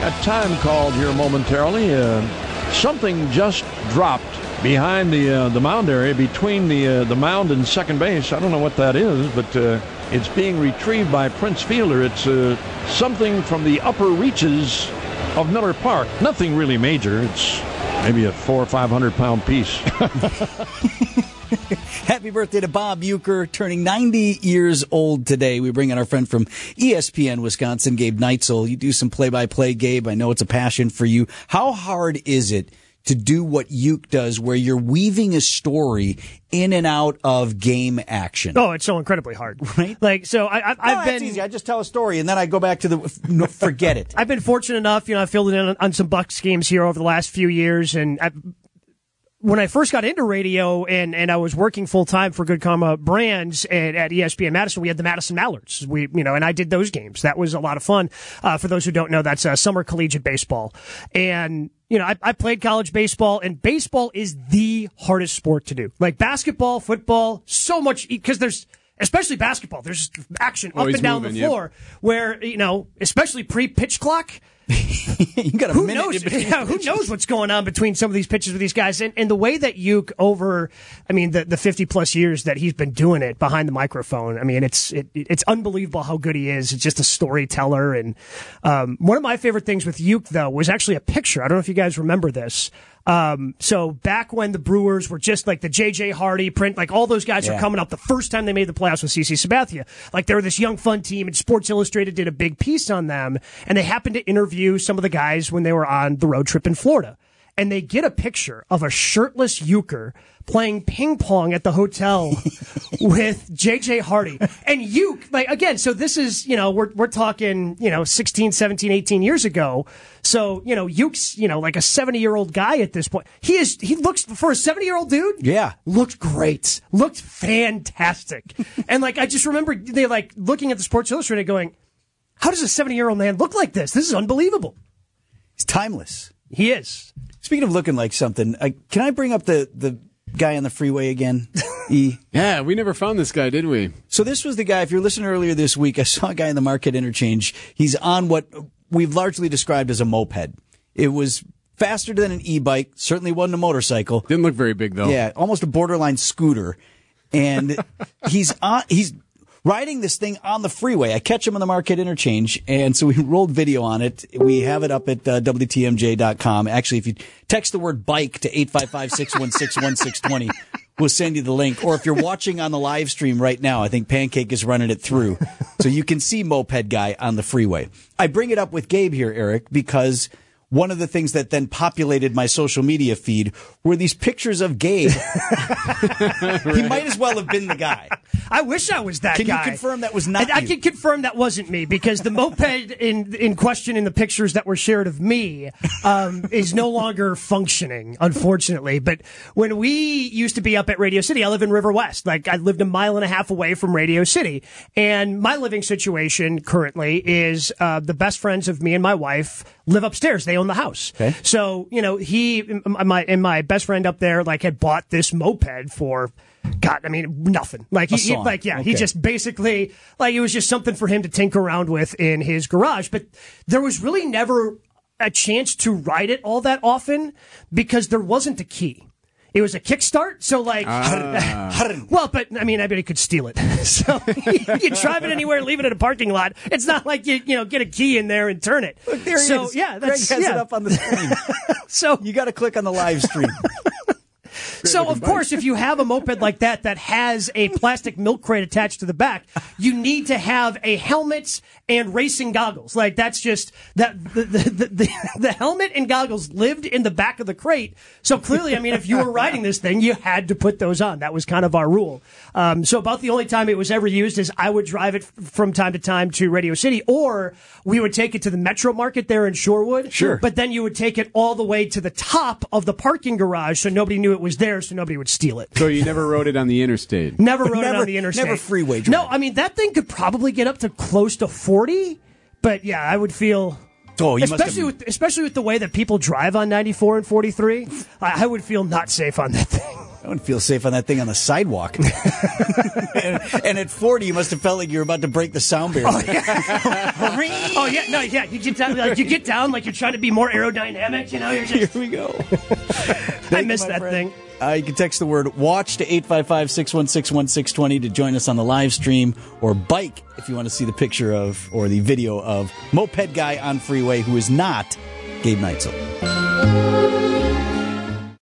Got time called here momentarily. Uh, something just dropped behind the uh, the mound area between the uh, the mound and second base. I don't know what that is, but uh, it's being retrieved by Prince Fielder. It's uh, something from the upper reaches of Miller Park. Nothing really major. It's maybe a four or five hundred pound piece. Happy birthday to Bob Uecker, turning 90 years old today. We bring in our friend from ESPN Wisconsin, Gabe Neitzel. You do some play by play, Gabe. I know it's a passion for you. How hard is it to do what Uke does, where you're weaving a story in and out of game action? Oh, it's so incredibly hard, Right. Like, so I, I've, No, I've been easy. I just tell a story and then I go back to the no, forget it. I've been fortunate enough, you know, I've filled in on, on some Bucks games here over the last few years, and I, when I first got into radio and, and I was working full time for Good Karma Brands at, at ESPN Madison, we had the Madison Mallards. We, you know, and I did those games. That was a lot of fun. Uh, for those who don't know, that's uh, summer collegiate baseball. And, you know, I, I played college baseball and baseball is the hardest sport to do. Like basketball, football, so much, because there's, especially basketball, there's action up Always and down moving, the yep. floor where, you know, especially pre pitch clock, you got a who knows? Yeah, who knows what's going on between some of these pitches with these guys, and, and the way that Uke over, I mean, the, the fifty plus years that he's been doing it behind the microphone. I mean, it's it, it's unbelievable how good he is. It's just a storyteller, and um, one of my favorite things with Uke though was actually a picture. I don't know if you guys remember this. Um, so back when the Brewers were just like the JJ Hardy print, like all those guys Yeah. were coming up the first time they made the playoffs with CC Sabathia. Like they were this young fun team and Sports Illustrated did a big piece on them and they happened to interview some of the guys when they were on the road trip in Florida. And they get a picture of a shirtless Uecker playing ping pong at the hotel with JJ Hardy. And Uke, like, again, so this is, you know, we're, we're talking, you know, 16, 17, 18 years ago. So, you know, Uke's, you know, like a 70 year old guy at this point. He is, he looks, for a 70 year old dude, Yeah. looked great, looked fantastic. and like, I just remember they like looking at the Sports Illustrated going, how does a 70 year old man look like this? This is unbelievable. It's timeless. He is. Speaking of looking like something, I, can I bring up the, the guy on the freeway again? E. Yeah, we never found this guy, did we? So this was the guy. If you're listening earlier this week, I saw a guy in the market interchange. He's on what we've largely described as a moped. It was faster than an e-bike. Certainly wasn't a motorcycle. Didn't look very big though. Yeah, almost a borderline scooter. And he's on, he's riding this thing on the freeway. I catch him on the market interchange. And so we rolled video on it. We have it up at uh, WTMJ.com. Actually, if you text the word bike to 855-616-1620, we'll send you the link. Or if you're watching on the live stream right now, I think Pancake is running it through. So you can see Moped Guy on the freeway. I bring it up with Gabe here, Eric, because one of the things that then populated my social media feed were these pictures of Gabe. He might as well have been the guy. I wish I was that Can you confirm that was not I, I can confirm that wasn't me because the moped in in question in the pictures that were shared of me um, is no longer functioning, unfortunately. But when we used to be up at Radio City, I live in River West. Like I lived a mile and a half away from Radio City, and my living situation currently is uh, the best friends of me and my wife live upstairs. They own the house. Okay. So you know he my and my best friend up there like had bought this moped for. God, I mean, nothing. Like, he, he- like, yeah, he just basically, like, it was just something for him to tinker around with in his garage. But there was really never a chance to ride it all that often because there wasn't a key. It was a kickstart, so like, ah. well, but I mean, I bet he could steal it. so you can drive it anywhere, leave it in a parking lot. It's not like you, you know, get a key in there and turn it. Look, there he so is. yeah, Greg that's has yeah. it up on the screen. So you got to click on the live stream. So of course, if you have a moped like that that has a plastic milk crate attached to the back, you need to have a helmet and racing goggles. Like that's just that the the, the, the, the helmet and goggles lived in the back of the crate. So clearly, I mean, if you were riding this thing, you had to put those on. That was kind of our rule. Um, so about the only time it was ever used is I would drive it from time to time to Radio City, or we would take it to the Metro Market there in Shorewood. Sure. But then you would take it all the way to the top of the parking garage so nobody knew it was there, so nobody would steal it. So you never rode it on the interstate. Never rode it on the interstate. never freeway drive. No, I mean that thing could probably get up to close to forty. But yeah, I would feel. Oh, you must especially have- with especially with the way that people drive on ninety four and forty three, I, I would feel not safe on that thing. I wouldn't feel safe on that thing on the sidewalk. and, and, at 40, you must have felt like you were about to break the sound barrier. Oh yeah, oh, yeah. no, yeah. You get down, like you get down, like you're trying to be more aerodynamic. You know, you're just. Here we go. I miss that friend. thing. Uh, you can text the word watch to 855 616 1620 to join us on the live stream or bike if you want to see the picture of or the video of moped guy on freeway who is not Gabe Neitzel.